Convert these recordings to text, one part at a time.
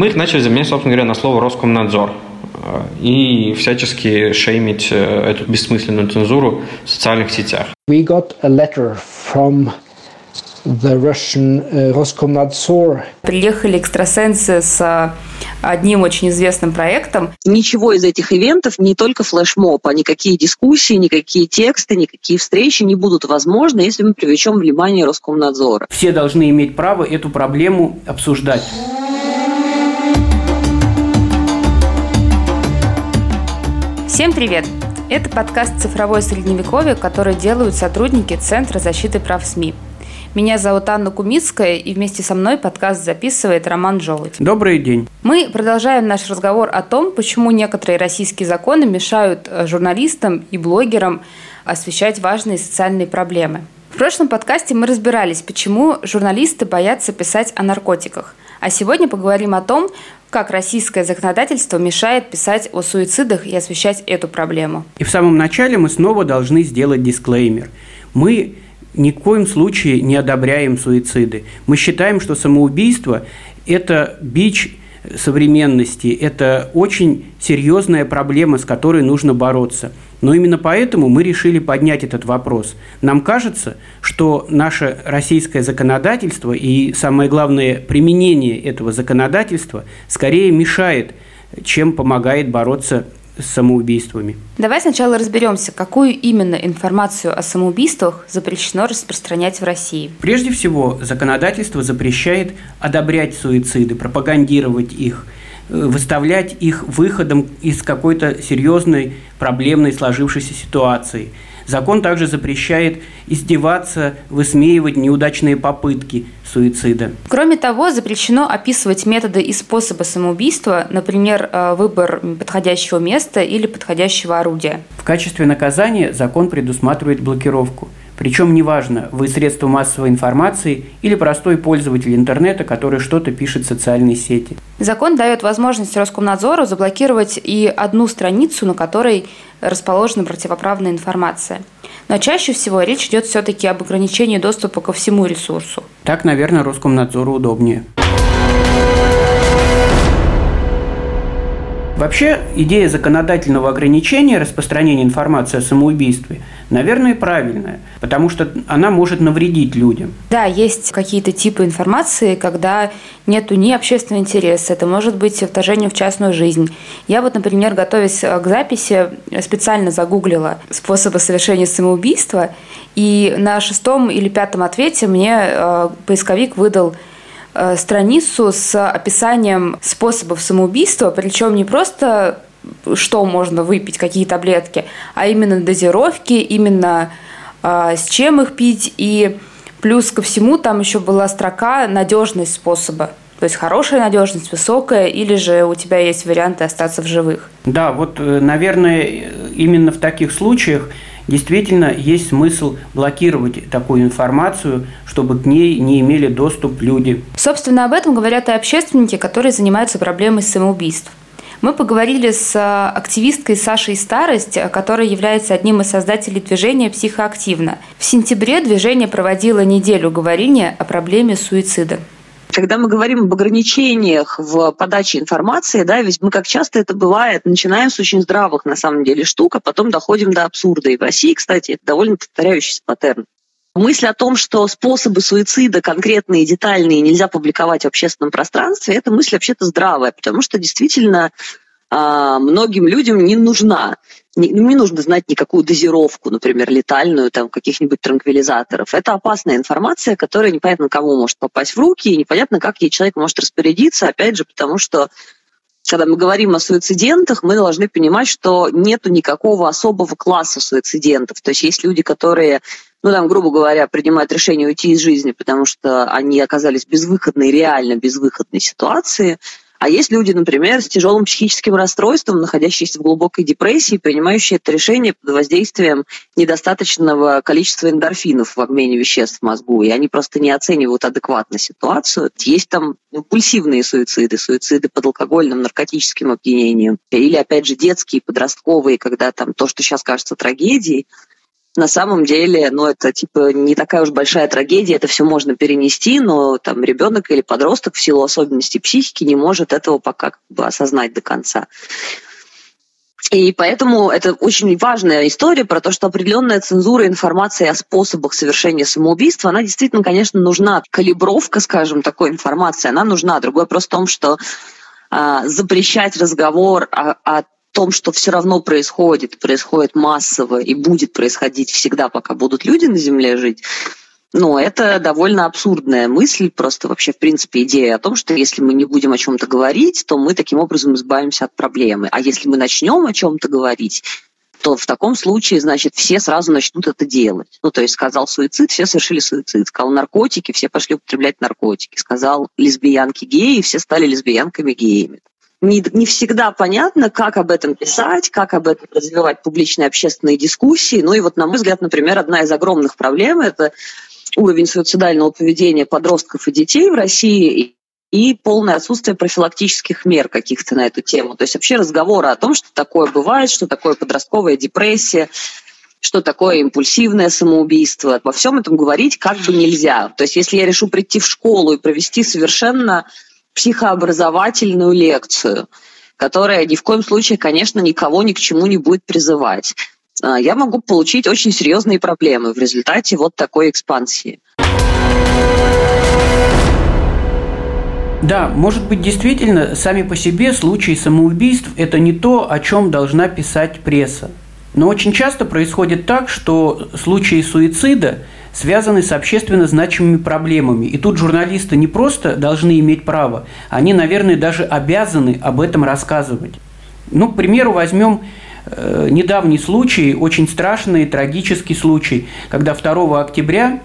Мы их начали заменять, собственно говоря, на слово «Роскомнадзор» и всячески шеймить эту бессмысленную цензуру в социальных сетях. We got a letter from the Russian uh, Roskomnadzor. Приехали экстрасенсы с одним очень известным проектом. Ничего из этих ивентов, не только флешмоб, а никакие дискуссии, никакие тексты, никакие встречи не будут возможны, если мы привлечем внимание Роскомнадзора. Все должны иметь право эту проблему обсуждать. Всем привет! Это подкаст «Цифровое средневековье», который делают сотрудники Центра защиты прав СМИ. Меня зовут Анна Кумицкая, и вместе со мной подкаст записывает Роман Желудь. Добрый день. Мы продолжаем наш разговор о том, почему некоторые российские законы мешают э, журналистам и блогерам освещать важные социальные проблемы. В прошлом подкасте мы разбирались, почему журналисты боятся писать о наркотиках. А сегодня поговорим о том, как российское законодательство мешает писать о суицидах и освещать эту проблему. И в самом начале мы снова должны сделать дисклеймер. Мы ни в коем случае не одобряем суициды. Мы считаем, что самоубийство – это бич современности, это очень серьезная проблема, с которой нужно бороться. Но именно поэтому мы решили поднять этот вопрос. Нам кажется, что наше российское законодательство и, самое главное, применение этого законодательства скорее мешает, чем помогает бороться с самоубийствами. Давай сначала разберемся, какую именно информацию о самоубийствах запрещено распространять в России. Прежде всего, законодательство запрещает одобрять суициды, пропагандировать их, выставлять их выходом из какой-то серьезной проблемной сложившейся ситуации – Закон также запрещает издеваться, высмеивать неудачные попытки суицида. Кроме того, запрещено описывать методы и способы самоубийства, например, э, выбор подходящего места или подходящего орудия. В качестве наказания закон предусматривает блокировку – причем неважно, вы средство массовой информации или простой пользователь интернета, который что-то пишет в социальной сети. Закон дает возможность Роскомнадзору заблокировать и одну страницу, на которой расположена противоправная информация. Но чаще всего речь идет все-таки об ограничении доступа ко всему ресурсу. Так, наверное, Роскомнадзору удобнее. Вообще, идея законодательного ограничения распространения информации о самоубийстве, наверное, правильная, потому что она может навредить людям. Да, есть какие-то типы информации, когда нету ни общественного интереса, это может быть вторжение в частную жизнь. Я вот, например, готовясь к записи, специально загуглила способы совершения самоубийства, и на шестом или пятом ответе мне э, поисковик выдал Э, страницу с описанием способов самоубийства, причем не просто что можно выпить, какие таблетки, а именно дозировки, именно э, с чем их пить. И плюс ко всему там еще была строка надежность способа. То есть хорошая надежность, высокая, или же у тебя есть варианты остаться в живых. Да, вот, э, наверное, именно в таких случаях действительно есть смысл блокировать такую информацию, чтобы к ней не имели доступ люди. Собственно, об этом говорят и общественники, которые занимаются проблемой самоубийств. Мы поговорили с а, активисткой Сашей Старость, которая является одним из создателей движения «Психоактивно». В сентябре движение проводило неделю говорения о проблеме суицида. Когда мы говорим об ограничениях в подаче информации, да, ведь мы, как часто это бывает, начинаем с очень здравых, на самом деле, штук, а потом доходим до абсурда. И в России, кстати, это довольно повторяющийся паттерн. Мысль о том, что способы суицида конкретные, детальные нельзя публиковать в общественном пространстве, это мысль вообще-то здравая, потому что действительно а, многим людям не нужна. Не, ну, не нужно знать никакую дозировку, например, летальную там каких-нибудь транквилизаторов. Это опасная информация, которая непонятно кому может попасть в руки, и непонятно, как ей человек может распорядиться, опять же, потому что когда мы говорим о суицидентах, мы должны понимать, что нету никакого особого класса суицидентов. То есть есть люди, которые, ну там, грубо говоря, принимают решение уйти из жизни, потому что они оказались в безвыходной, реально безвыходной ситуации – а есть люди, например, с тяжелым психическим расстройством, находящиеся в глубокой депрессии, принимающие это решение под воздействием недостаточного количества эндорфинов в обмене веществ в мозгу, и они просто не оценивают адекватно ситуацию. Есть там импульсивные суициды, суициды под алкогольным, наркотическим опьянением, или, опять же, детские, подростковые, когда там то, что сейчас кажется трагедией, на самом деле, ну, это типа не такая уж большая трагедия, это все можно перенести, но там ребенок или подросток в силу особенностей психики не может этого пока как бы осознать до конца. И поэтому это очень важная история про то, что определенная цензура информации о способах совершения самоубийства, она действительно, конечно, нужна. Калибровка, скажем, такой информации, она нужна. Другой вопрос в том, что а, запрещать разговор о, о том, что все равно происходит, происходит массово и будет происходить всегда, пока будут люди на Земле жить, ну, это довольно абсурдная мысль, просто вообще, в принципе, идея о том, что если мы не будем о чем-то говорить, то мы таким образом избавимся от проблемы. А если мы начнем о чем-то говорить, то в таком случае, значит, все сразу начнут это делать. Ну, то есть сказал суицид, все совершили суицид. Сказал наркотики, все пошли употреблять наркотики. Сказал лесбиянки геи, все стали лесбиянками геями не, не всегда понятно, как об этом писать, как об этом развивать публичные общественные дискуссии. Ну и вот, на мой взгляд, например, одна из огромных проблем – это уровень суицидального поведения подростков и детей в России и полное отсутствие профилактических мер каких-то на эту тему. То есть вообще разговоры о том, что такое бывает, что такое подростковая депрессия, что такое импульсивное самоубийство. Во всем этом говорить как бы нельзя. То есть если я решу прийти в школу и провести совершенно психообразовательную лекцию, которая ни в коем случае, конечно, никого ни к чему не будет призывать. А, я могу получить очень серьезные проблемы в результате вот такой экспансии. Да, может быть, действительно, сами по себе случаи самоубийств – это не то, о чем должна писать пресса. Но очень часто происходит так, что случаи суицида – связаны с общественно значимыми проблемами. И тут журналисты не просто должны иметь право, они, наверное, даже обязаны об этом рассказывать. Ну, к примеру, возьмем э, недавний случай, очень страшный, трагический случай, когда 2 октября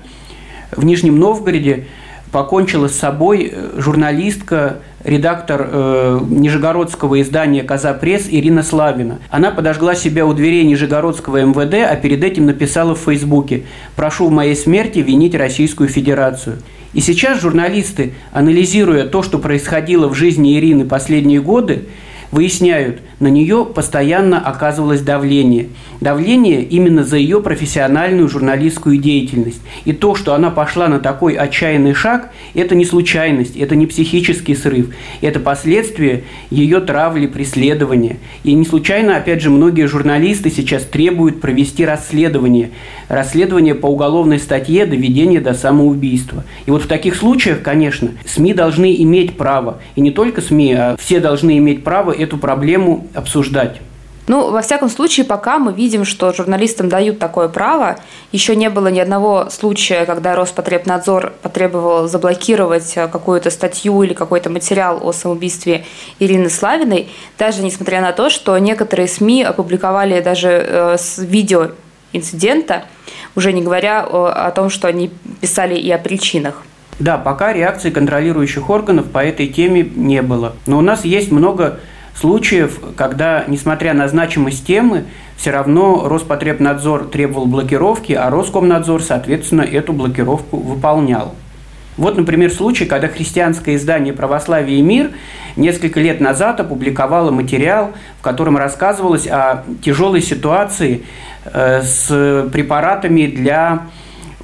в Нижнем Новгороде покончила с собой э, журналистка редактор э, нижегородского издания «Коза пресс» Ирина Славина. Она подожгла себя у дверей Нижегородского МВД, а перед этим написала в Фейсбуке «Прошу в моей смерти винить Российскую Федерацию». И сейчас журналисты, анализируя то, что происходило в жизни Ирины последние годы, выясняют, на нее постоянно оказывалось давление. Давление именно за ее профессиональную журналистскую деятельность. И то, что она пошла на такой отчаянный шаг, это не случайность, это не психический срыв, это последствия ее травли, преследования. И не случайно, опять же, многие журналисты сейчас требуют провести расследование. Расследование по уголовной статье доведение до самоубийства. И вот в таких случаях, конечно, СМИ должны иметь право, и не только СМИ, а все должны иметь право эту проблему обсуждать. Ну, во всяком случае, пока мы видим, что журналистам дают такое право. Еще не было ни одного случая, когда Роспотребнадзор потребовал заблокировать э, какую-то статью или какой-то материал о самоубийстве Ирины Славиной, даже несмотря на то, что некоторые СМИ опубликовали даже э, видео инцидента, уже не говоря о, о том, что они писали и о причинах. Да, пока реакции контролирующих органов по этой теме не было. Но у нас есть много случаев, когда, несмотря на значимость темы, все равно Роспотребнадзор требовал блокировки, а Роскомнадзор, соответственно, эту блокировку выполнял. Вот, например, случай, когда христианское издание «Православие и мир» несколько лет назад опубликовало материал, в котором рассказывалось о тяжелой ситуации э, с препаратами для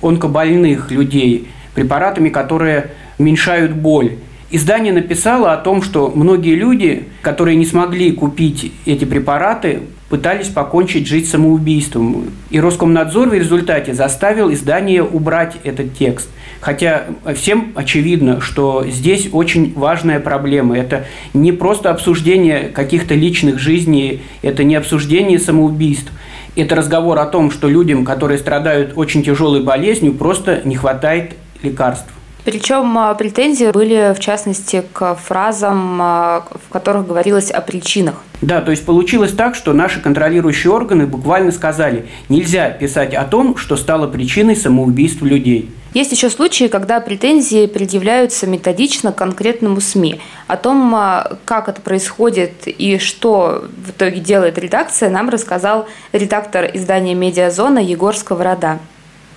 онкобольных людей, препаратами, которые уменьшают боль. Издание написало о том, что многие люди, которые не смогли купить эти препараты, пытались покончить жизнь самоубийством. И Роскомнадзор в результате заставил издание убрать этот текст. Хотя всем очевидно, что здесь очень важная проблема. Это не просто обсуждение каких-то личных жизней, это не обсуждение самоубийств. Это разговор о том, что людям, которые страдают очень тяжелой болезнью, просто не хватает лекарств. Причем а, претензии были, в частности, к фразам, а, в которых говорилось о причинах. Да, то есть получилось так, что наши контролирующие органы буквально сказали, нельзя писать о том, что стало причиной самоубийств людей. Есть еще случаи, когда претензии предъявляются методично конкретному СМИ. О том, а, как это происходит и что в итоге делает редакция, нам рассказал редактор издания «Медиазона» Егор Сковорода.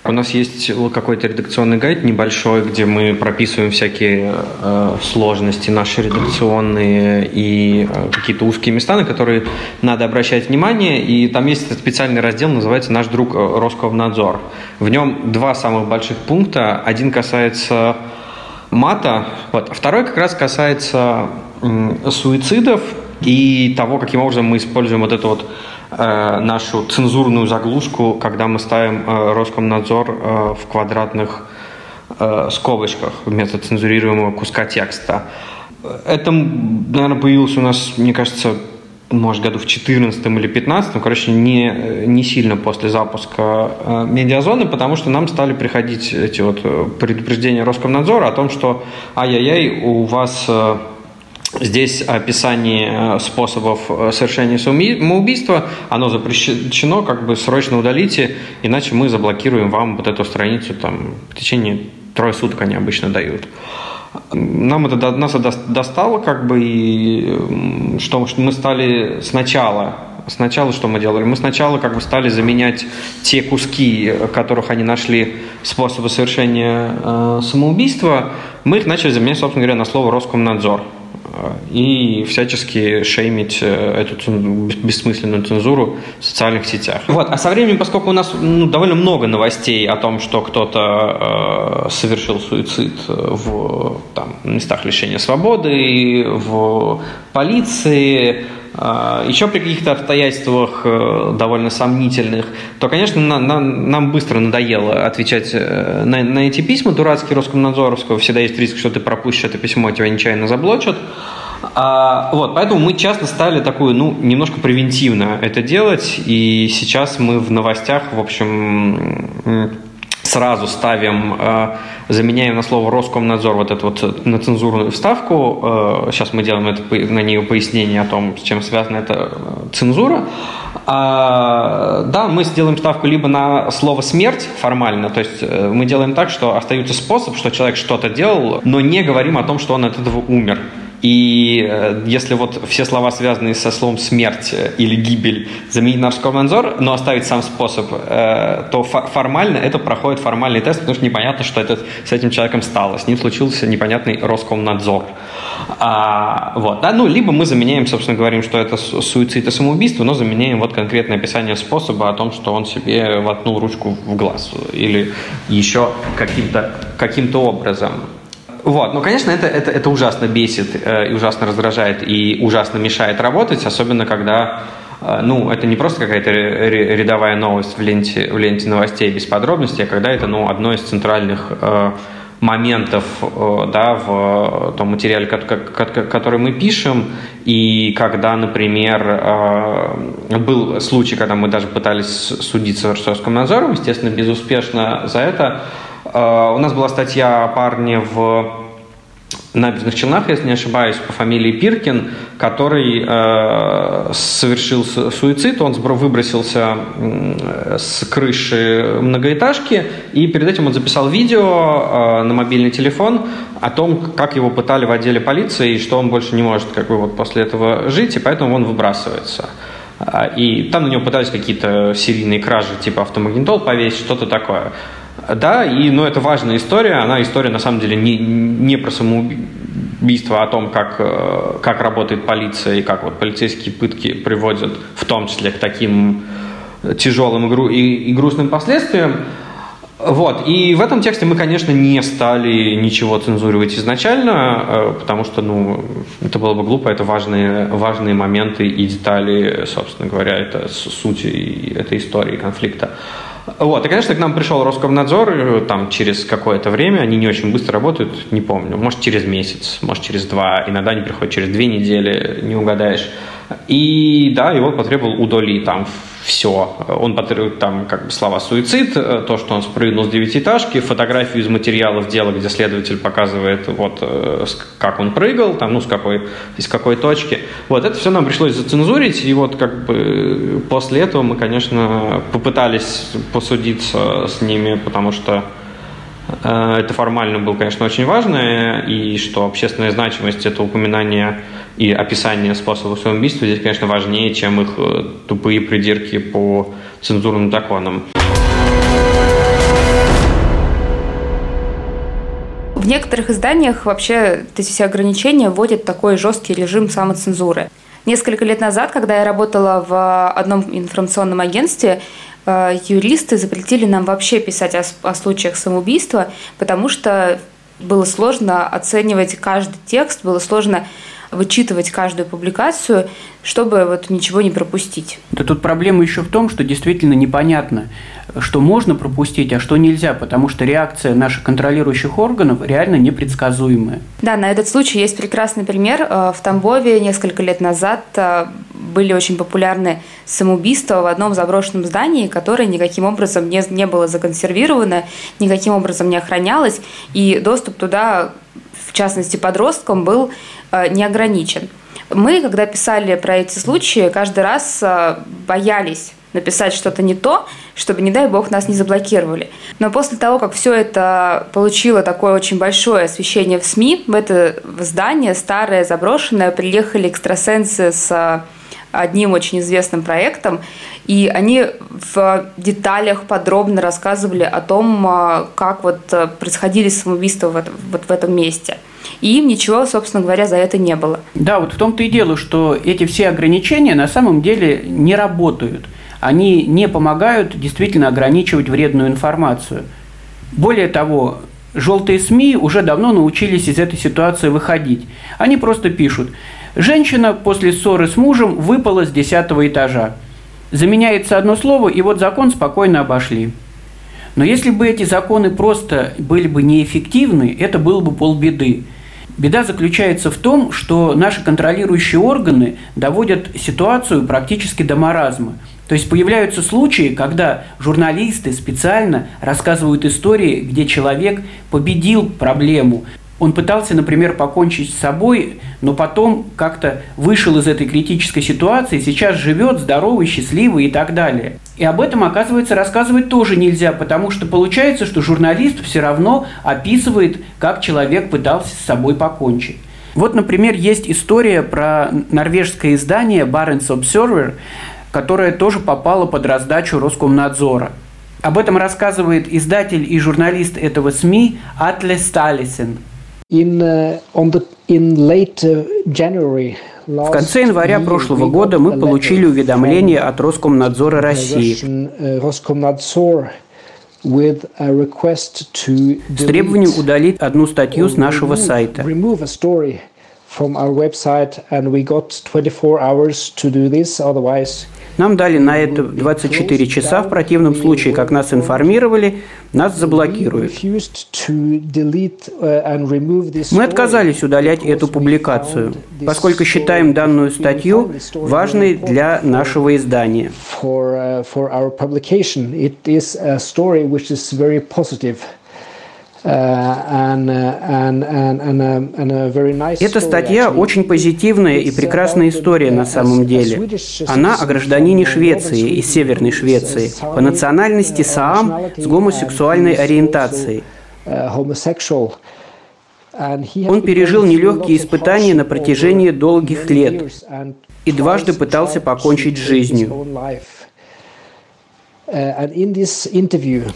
У нас есть какой-то редакционный гайд небольшой, где мы прописываем всякие э, сложности наши редакционные и э, какие-то узкие места, на которые надо обращать внимание. И там есть специальный раздел, называется «Наш друг э, Роскомнадзор». В нем два самых больших пункта. Один касается мата, вот. второй как раз касается э, суицидов и того, каким образом мы используем вот эту вот нашу цензурную заглушку, когда мы ставим э, Роскомнадзор э, в квадратных скобочках вместо цензурируемого куска текста. Это, наверное, появилось у нас, мне кажется, может, году в 14 или 15, короче, не, не сильно после запуска э, медиазоны, потому что нам стали приходить эти вот предупреждения Роскомнадзора о том, что ай-яй-яй, у вас Здесь описание э, способов э, совершения самоубийства, оно запрещено, как бы срочно удалите, иначе мы заблокируем вам вот эту страницу там, в течение трое суток они обычно дают. Нам это, нас это достало, как бы, и что мы стали сначала Сначала что мы делали? Мы сначала как бы стали заменять те куски, которых они нашли способы совершения э, самоубийства, мы их начали заменять, собственно говоря, на слово «Роскомнадзор» и всячески шеймить э, эту бессмысленную цензуру в социальных сетях. Вот. А со временем, поскольку у нас ну, довольно много новостей о том, что кто-то э, совершил суицид в там, местах лишения свободы, в полиции, еще при каких-то обстоятельствах э, довольно сомнительных, то, конечно, на, на, нам быстро надоело отвечать на, на эти письма дурацкие Роскомнадзоровского. Всегда есть риск, что ты пропустишь это письмо, тебя нечаянно заблочат. А, вот, поэтому мы часто стали такую, ну, немножко превентивно это делать, и сейчас мы в новостях, в общем, сразу ставим, э, заменяем на слово Роскомнадзор вот эту вот на цензурную вставку. Э, сейчас мы делаем это, на нее пояснение о том, с чем связана эта э, цензура. А, да, мы сделаем ставку либо на слово смерть формально, то есть мы делаем так, что остается способ, что человек что-то делал, но не говорим о том, что он от этого умер. И э, если вот все слова, связанные со словом «смерть» или «гибель», заменить на «Роскомнадзор», но оставить сам способ, э, то формально это проходит формальный тест, потому что непонятно, что это с этим человеком стало. С ним случился непонятный Роскомнадзор. А, вот, да, ну, либо мы заменяем, собственно, говорим, что это суицид и самоубийство, но заменяем вот конкретное описание способа о том, что он себе воткнул ручку в глаз или еще каким-то каким образом. Вот, ну, конечно, это, это, это ужасно бесит э, и ужасно раздражает и ужасно мешает работать, особенно когда э, ну, это не просто какая-то рядовая новость в ленте, в ленте новостей без подробностей, а когда это, ну, одно из центральных э, моментов э, да, в том материале, который мы пишем, и когда, например, э, был случай, когда мы даже пытались судиться с Роскомнадзором, естественно, безуспешно за это, Э, у нас была статья о парне в набережных Челнах, если не ошибаюсь, по фамилии Пиркин, который э, совершил суицид, он выбросился э, с крыши многоэтажки, и перед этим он записал видео э, на мобильный телефон о том, как его пытали в отделе полиции, и что он больше не может как бы, вот, после этого жить, и поэтому он выбрасывается. А, и там на него пытались какие-то серийные кражи, типа автомагнитол повесить, что-то такое. Да, и, ну, это важная история. Она история, на самом деле, не, не про самоубийство, а о том, как, э, как работает полиция и как вот полицейские пытки приводят в том числе к таким тяжелым и, гру- и, и грустным последствиям. Вот. И в этом тексте мы, конечно, не стали ничего цензурировать изначально, э, потому что, ну, это было бы глупо, это важные, важные моменты и детали, собственно говоря, это суть этой истории конфликта. Вот, и, конечно, к нам пришел Роскомнадзор э, там через какое-то время, они не очень быстро работают, не помню, может через месяц, может через два, иногда они приходят через две недели, не угадаешь. И да, его потребовал удали там все. Он потребует там как бы слова суицид, э, то, что он спрыгнул с девятиэтажки, фотографию из материалов дела, где следователь показывает, вот э, как он прыгал, там, ну, с какой, из какой точки. Вот, это все нам пришлось зацензурить, и вот как бы после этого мы, конечно, попытались посудиться с ними, потому что э, это формально было, конечно, очень важно, и что общественная значимость – это упоминание и описание способа самоубийства здесь, конечно, важнее, чем их э, тупые придирки по цензурным законам. В некоторых изданиях вообще эти все ограничения вводят такой жесткий режим самоцензуры. Несколько лет назад, когда я работала в одном информационном агентстве, э, юристы запретили нам вообще писать о, о случаях самоубийства, потому что было сложно оценивать каждый текст, было сложно вычитывать каждую публикацию, чтобы вот ничего не пропустить. Да тут проблема еще в том, что действительно непонятно, что можно пропустить, а что нельзя, потому что реакция наших контролирующих органов реально непредсказуемая. Да, на этот случай есть прекрасный пример. Э, в Тамбове несколько лет назад э, были очень популярны самоубийства в одном заброшенном здании, которое никаким образом не, не было законсервировано, никаким образом не охранялось, и доступ туда, в частности подросткам, был не ограничен. Мы, когда писали про эти случаи, каждый раз боялись написать что-то не то, чтобы, не дай бог, нас не заблокировали. Но после того, как все это получило такое очень большое освещение в СМИ, в это здание, старое, заброшенное, приехали экстрасенсы с одним очень известным проектом, и они в деталях подробно рассказывали о том, как вот э, происходили самоубийства вот в этом месте. И им ничего, собственно говоря, за это не было. Да, вот в том-то и дело, что эти все ограничения на самом деле не работают они не помогают действительно ограничивать вредную информацию. Более того, желтые СМИ уже давно научились из этой ситуации выходить. Они просто пишут, женщина после ссоры с мужем выпала с десятого этажа. Заменяется одно слово, и вот закон спокойно обошли. Но если бы эти законы просто были бы неэффективны, это было бы полбеды. Беда заключается в том, что наши контролирующие органы доводят ситуацию практически до маразма – то есть появляются случаи, когда журналисты специально рассказывают истории, где человек победил проблему. Он пытался, например, покончить с собой, но потом как-то вышел из этой критической ситуации, сейчас живет здоровый, счастливый и так далее. И об этом, оказывается, рассказывать тоже нельзя, потому что получается, что журналист все равно описывает, как человек пытался с собой покончить. Вот, например, есть история про норвежское издание Barents Observer, которая тоже попала под раздачу Роскомнадзора. Об этом рассказывает издатель и журналист этого СМИ Атле Сталисен. In, uh, the, in late, uh, January, в конце января прошлого года мы получили уведомление от Роскомнадзора России uh, с требованием удалить одну статью с нашего сайта. From our website, and we got 24 hours to do this, otherwise нам дали на это 24 часа, в противном случае, как нас информировали, нас заблокируют. Мы отказались удалять эту публикацию, поскольку считаем данную статью важной для нашего издания. Эта статья очень позитивная и прекрасная история на самом деле. Она о гражданине Швеции из Северной Швеции, по национальности Саам с гомосексуальной ориентацией. Uh, Он пережил нелегкие испытания на протяжении долгих лет и дважды пытался покончить с жизнью. Uh,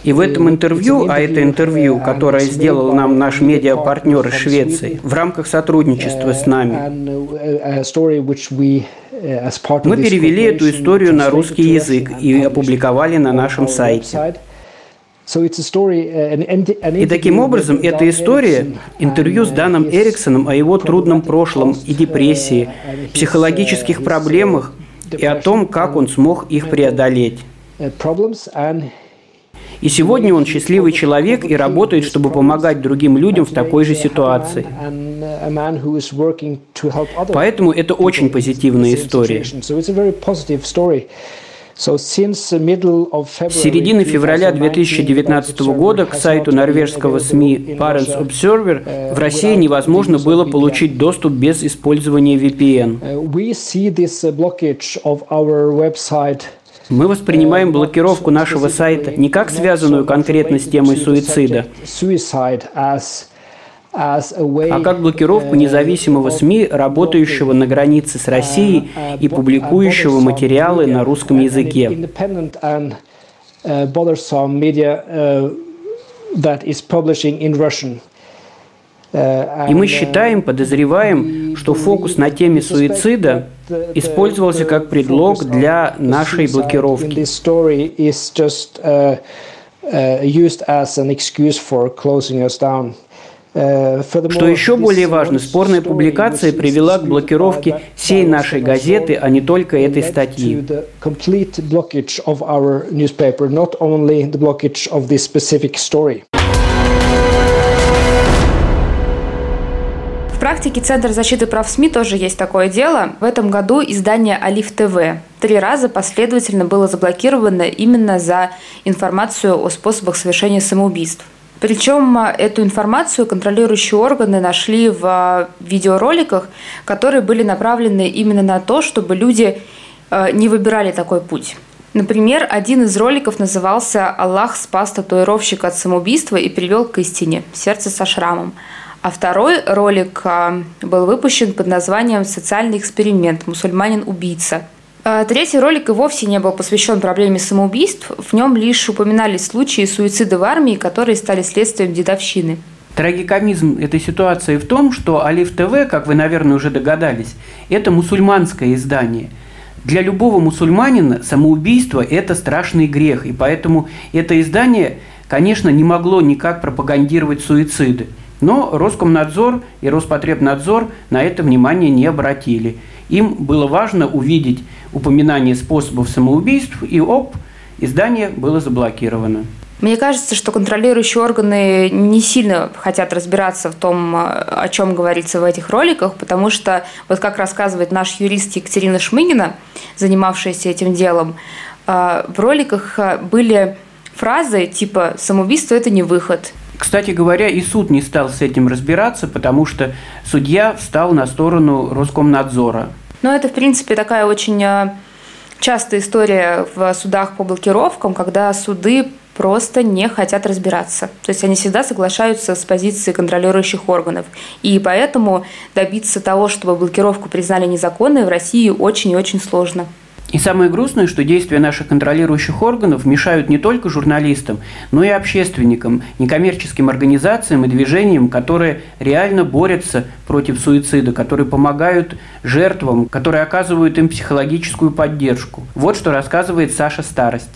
И в этом интервью, а это интервью, uh, которое сделал нам наш медиапартнер из Швеции в рамках сотрудничества с нами, uh, мы перевели эту историю на русский язык и опубликовали на нашем сайте. И таким образом эта история, интервью с Даном Эриксоном о его трудном прошлом и депрессии, психологических проблемах и о том, как он смог их преодолеть. И сегодня он счастливый человек и работает, чтобы помогать другим людям в такой же ситуации. Поэтому это очень позитивная история. С середины февраля 2019 года к сайту норвежского СМИ Parents Observer в России невозможно было получить доступ без использования VPN. Мы воспринимаем блокировку нашего сайта не как связанную конкретно с темой суицида, а как блокировку независимого СМИ, работающего на границе с Россией и публикующего материалы на русском языке. И мы считаем, подозреваем, что фокус на теме суицида использовался как предлог для нашей блокировки. Что еще более важно, спорная публикация привела к блокировке всей нашей газеты, а не только этой статьи. Практике Центра защиты прав СМИ тоже есть такое дело. В этом году издание «Алиф ТВ» три раза последовательно было заблокировано именно за информацию о способах совершения самоубийств. Причем эту информацию контролирующие органы нашли в видеороликах, которые были направлены именно на то, чтобы люди э, не выбирали такой путь. Например, один из роликов назывался «Аллах спас татуировщика от самоубийства и привел к истине. Сердце со шрамом». А второй ролик а, был выпущен под названием «Социальный эксперимент. Мусульманин-убийца». А третий ролик и вовсе не был посвящен проблеме самоубийств. В нем лишь упоминались случаи суицида в армии, которые стали следствием дедовщины. Трагикомизм этой ситуации в том, что Алиф ТВ, как вы, наверное, уже догадались, это мусульманское издание. Для любого мусульманина самоубийство – это страшный грех, и поэтому это издание, конечно, не могло никак пропагандировать суициды. Но Роскомнадзор и Роспотребнадзор на это внимание не обратили. Им было важно увидеть упоминание способов самоубийств, и оп, издание было заблокировано. Мне кажется, что контролирующие органы не сильно хотят разбираться в том, о чем говорится в этих роликах, потому что, вот как рассказывает наш юрист Екатерина Шмыгина, занимавшаяся этим делом, э, в роликах были фразы типа «самоубийство – это не выход», кстати говоря, и суд не стал с этим разбираться, потому что судья встал на сторону Роскомнадзора. Ну, это, в принципе, такая очень э, частая история в судах по блокировкам, когда суды просто не хотят разбираться. То есть они всегда соглашаются с позицией контролирующих органов. И поэтому добиться того, чтобы блокировку признали незаконной, в России очень и очень сложно. И самое грустное, что действия наших контролирующих органов мешают не только журналистам, но и общественникам, некоммерческим организациям и движениям, которые реально борются против суицида, которые помогают жертвам, которые оказывают им психологическую поддержку. Вот что рассказывает Саша Старость.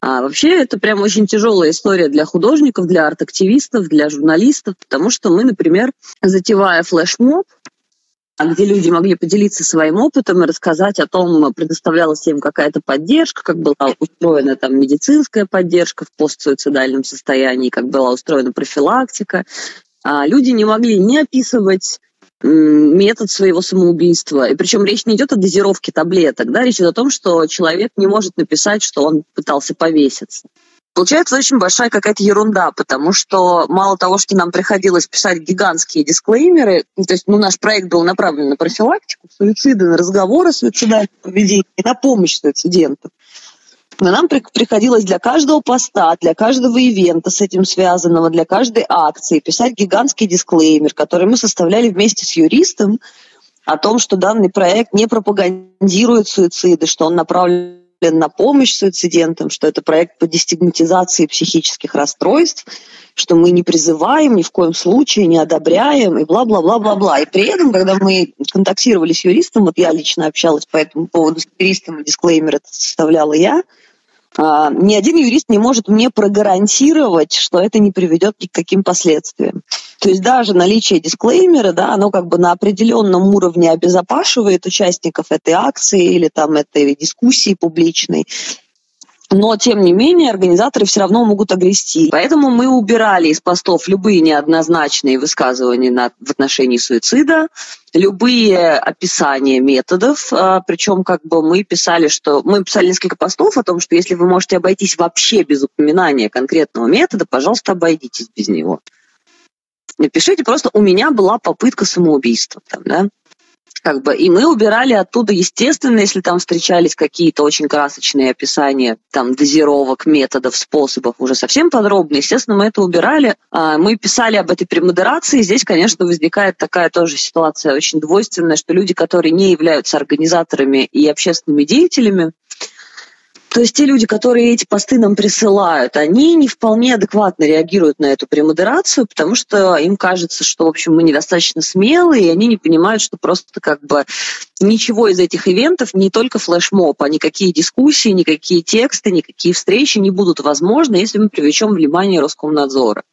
А вообще это прям очень тяжелая история для художников, для арт-активистов, для журналистов, потому что мы, например, затевая флешмоб, где люди могли поделиться своим опытом и рассказать о том, предоставлялась им какая-то поддержка, как была устроена там медицинская поддержка в постсуицидальном состоянии, как была устроена профилактика. А люди не могли не описывать метод своего самоубийства. И причем речь не идет о дозировке таблеток, да, речь идет о том, что человек не может написать, что он пытался повеситься. Получается очень большая какая-то ерунда, потому что мало того, что нам приходилось писать гигантские дисклеймеры, ну, то есть ну, наш проект был направлен на профилактику суицида, на разговоры о суицидальном поведении, на помощь суицидентам. Но нам приходилось для каждого поста, для каждого ивента с этим связанного, для каждой акции писать гигантский дисклеймер, который мы составляли вместе с юристом о том, что данный проект не пропагандирует суициды, что он направлен на помощь суицидентам, что это проект по дестигматизации психических расстройств, что мы не призываем, ни в коем случае не одобряем и бла-бла-бла-бла-бла. И при этом, когда мы контактировали с юристом, вот я лично общалась по этому поводу с юристом, и дисклеймер это составляла я, ни один юрист не может мне прогарантировать, что это не приведет ни к каким последствиям. То есть даже наличие дисклеймера, да, оно как бы на определенном уровне обезопашивает участников этой акции или там этой дискуссии публичной. Но, тем не менее, организаторы все равно могут огрести. Поэтому мы убирали из постов любые неоднозначные высказывания на, в отношении суицида, любые описания методов. А, Причем как бы мы писали, что мы писали несколько постов о том, что если вы можете обойтись вообще без упоминания конкретного метода, пожалуйста, обойдитесь без него. Напишите просто «у меня была попытка самоубийства». Там, да? Как бы, и мы убирали оттуда, естественно, если там встречались какие-то очень красочные описания там дозировок, методов, способов, уже совсем подробно, естественно, мы это убирали. А, мы писали об этой премодерации. Здесь, конечно, возникает такая тоже ситуация очень двойственная, что люди, которые не являются организаторами и общественными деятелями, То есть те люди, которые эти посты нам присылают, они не вполне адекватно реагируют на эту премодерацию, потому что им кажется, что, в общем, мы недостаточно смелые, и они не понимают, что просто как бы ничего из этих ивентов, не только флешмоб, а никакие дискуссии, никакие тексты, никакие встречи не будут возможны, если мы привлечем внимание Роскомнадзора.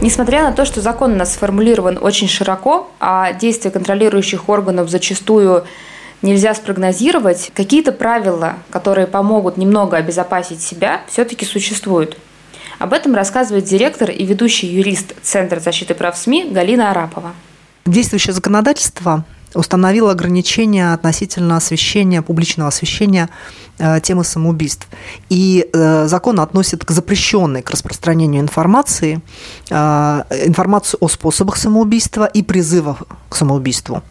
Несмотря на то, что закон у нас сформулирован очень широко, а действия контролирующих органов зачастую нельзя спрогнозировать, какие-то правила, которые помогут немного обезопасить себя, все-таки существуют. Об этом рассказывает директор и ведущий юрист Центра защиты прав СМИ Галина Арапова. Действующее законодательство установило ограничения относительно освещения, публичного освещения Э, темы самоубийств. И э, закон относит к запрещенной к распространению информации, э, информацию о способах самоубийства и призывах к самоубийству.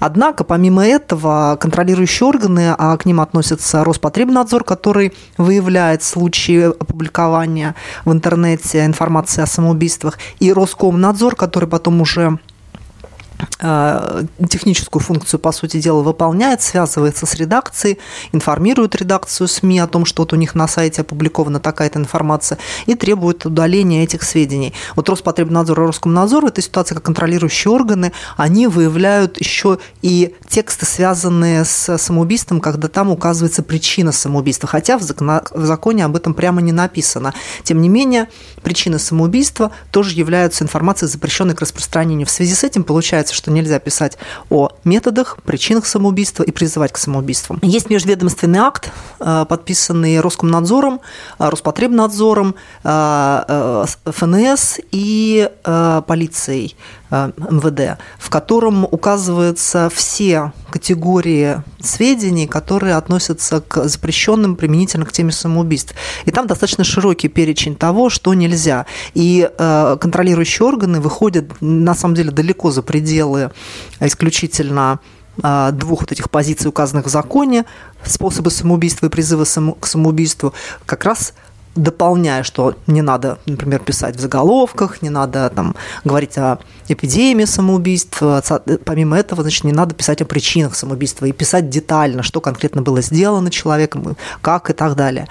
Однако, помимо этого, контролирующие органы, а к ним относится Роспотребнадзор, который выявляет случаи опубликования в интернете информации о самоубийствах, и Роскомнадзор, который потом уже техническую функцию, по сути дела, выполняет, связывается с редакцией, информирует редакцию СМИ о том, что вот у них на сайте опубликована такая-то информация, и требует удаления этих сведений. Вот Роспотребнадзор и Роскомнадзор в этой ситуации, как контролирующие органы, они выявляют еще и тексты, связанные с самоубийством, когда там указывается причина самоубийства, хотя в законе об этом прямо не написано. Тем не менее, причины самоубийства тоже являются информацией, запрещенной к распространению. В связи с этим получается, считается, что нельзя писать о методах, причинах самоубийства и призывать к самоубийству. Есть межведомственный акт, э, подписанный Роскомнадзором, э, Роспотребнадзором, э, ФНС и полицией МВД, в котором указываются все категории сведений, которые относятся к запрещенным применительно к теме самоубийств. И там достаточно широкий перечень того, что нельзя. И контролирующие органы выходят, на самом деле, далеко за пределы исключительно э, двух вот этих позиций, указанных в законе, способы самоубийства и призывы к самоубийству, как раз дополняя, что не надо, например, писать в заголовках, не надо там говорить о эпидемии самоубийств, помимо этого, значит, не надо писать о причинах самоубийства и писать детально, что конкретно было сделано человеком, как и так далее.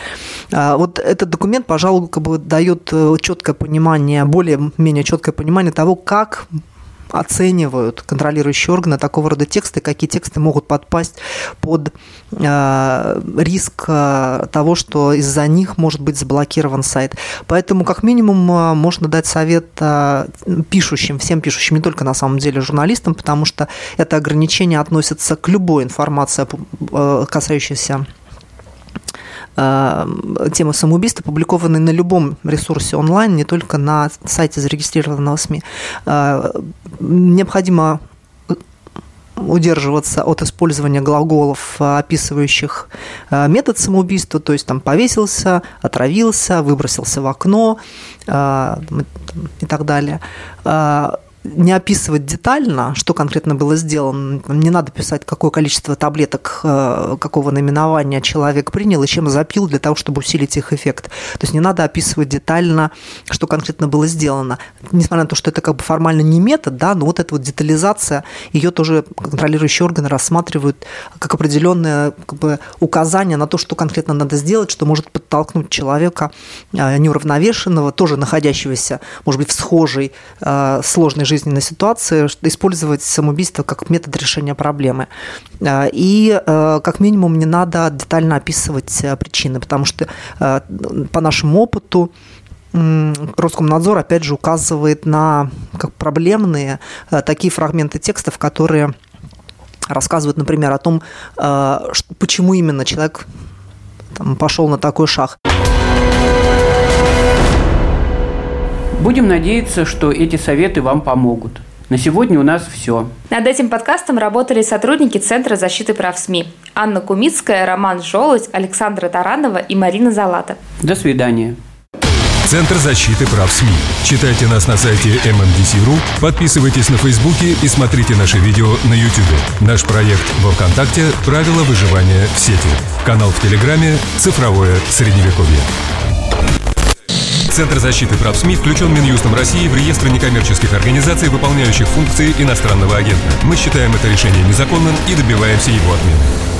А, вот этот документ, пожалуй, как бы дает э, четкое понимание, более-менее четкое понимание того, как оценивают контролирующие органы такого рода тексты, какие тексты могут подпасть под э, риск э, того, что из-за них может быть заблокирован сайт. Поэтому, как минимум, э, можно дать совет пишущим, всем пишущим, не только на самом деле журналистам, потому что это ограничение относится к любой информации, касающейся Э, темы самоубийства опубликованы на любом ресурсе онлайн, не только на сайте зарегистрированного СМИ. Э, необходимо удерживаться от использования глаголов, описывающих э, метод самоубийства, то есть там повесился, отравился, выбросился в окно и так далее не описывать детально, что конкретно было сделано. Не надо писать, какое количество таблеток э, какого наименования человек принял и чем запил для того, чтобы усилить их эффект. То есть не надо описывать детально, что конкретно было сделано. Несмотря на то, что это как бы формально не метод, да, но вот эта вот детализация, ее тоже контролирующие органы рассматривают как определенное как бы, указание на то, что конкретно надо сделать, что может подтолкнуть человека э, неуравновешенного, тоже находящегося, может быть, в схожей э, сложной жизненной ситуации, использовать самоубийство как метод решения проблемы. Э, и э, как минимум не надо детально описывать э, причины, потому что по нашему опыту Роскомнадзор, опять же, указывает на как проблемные такие фрагменты текстов, которые рассказывают, например, о том, почему именно человек там, пошел на такой шаг. Будем надеяться, что эти советы вам помогут. На сегодня у нас все. Над этим подкастом работали сотрудники Центра защиты прав СМИ. Анна Кумицкая, Роман Жолудь, Александра Таранова и Марина Залата. До свидания. Центр защиты прав СМИ. Читайте нас на сайте MMDC.ru, подписывайтесь на Фейсбуке и смотрите наши видео на YouTube. Наш проект во Вконтакте «Правила выживания в сети». Канал в Телеграме «Цифровое Средневековье». Центр защиты прав СМИ включен Минюстом России в реестр некоммерческих организаций, выполняющих функции иностранного агента. Мы считаем это решение незаконным и добиваемся его отмены.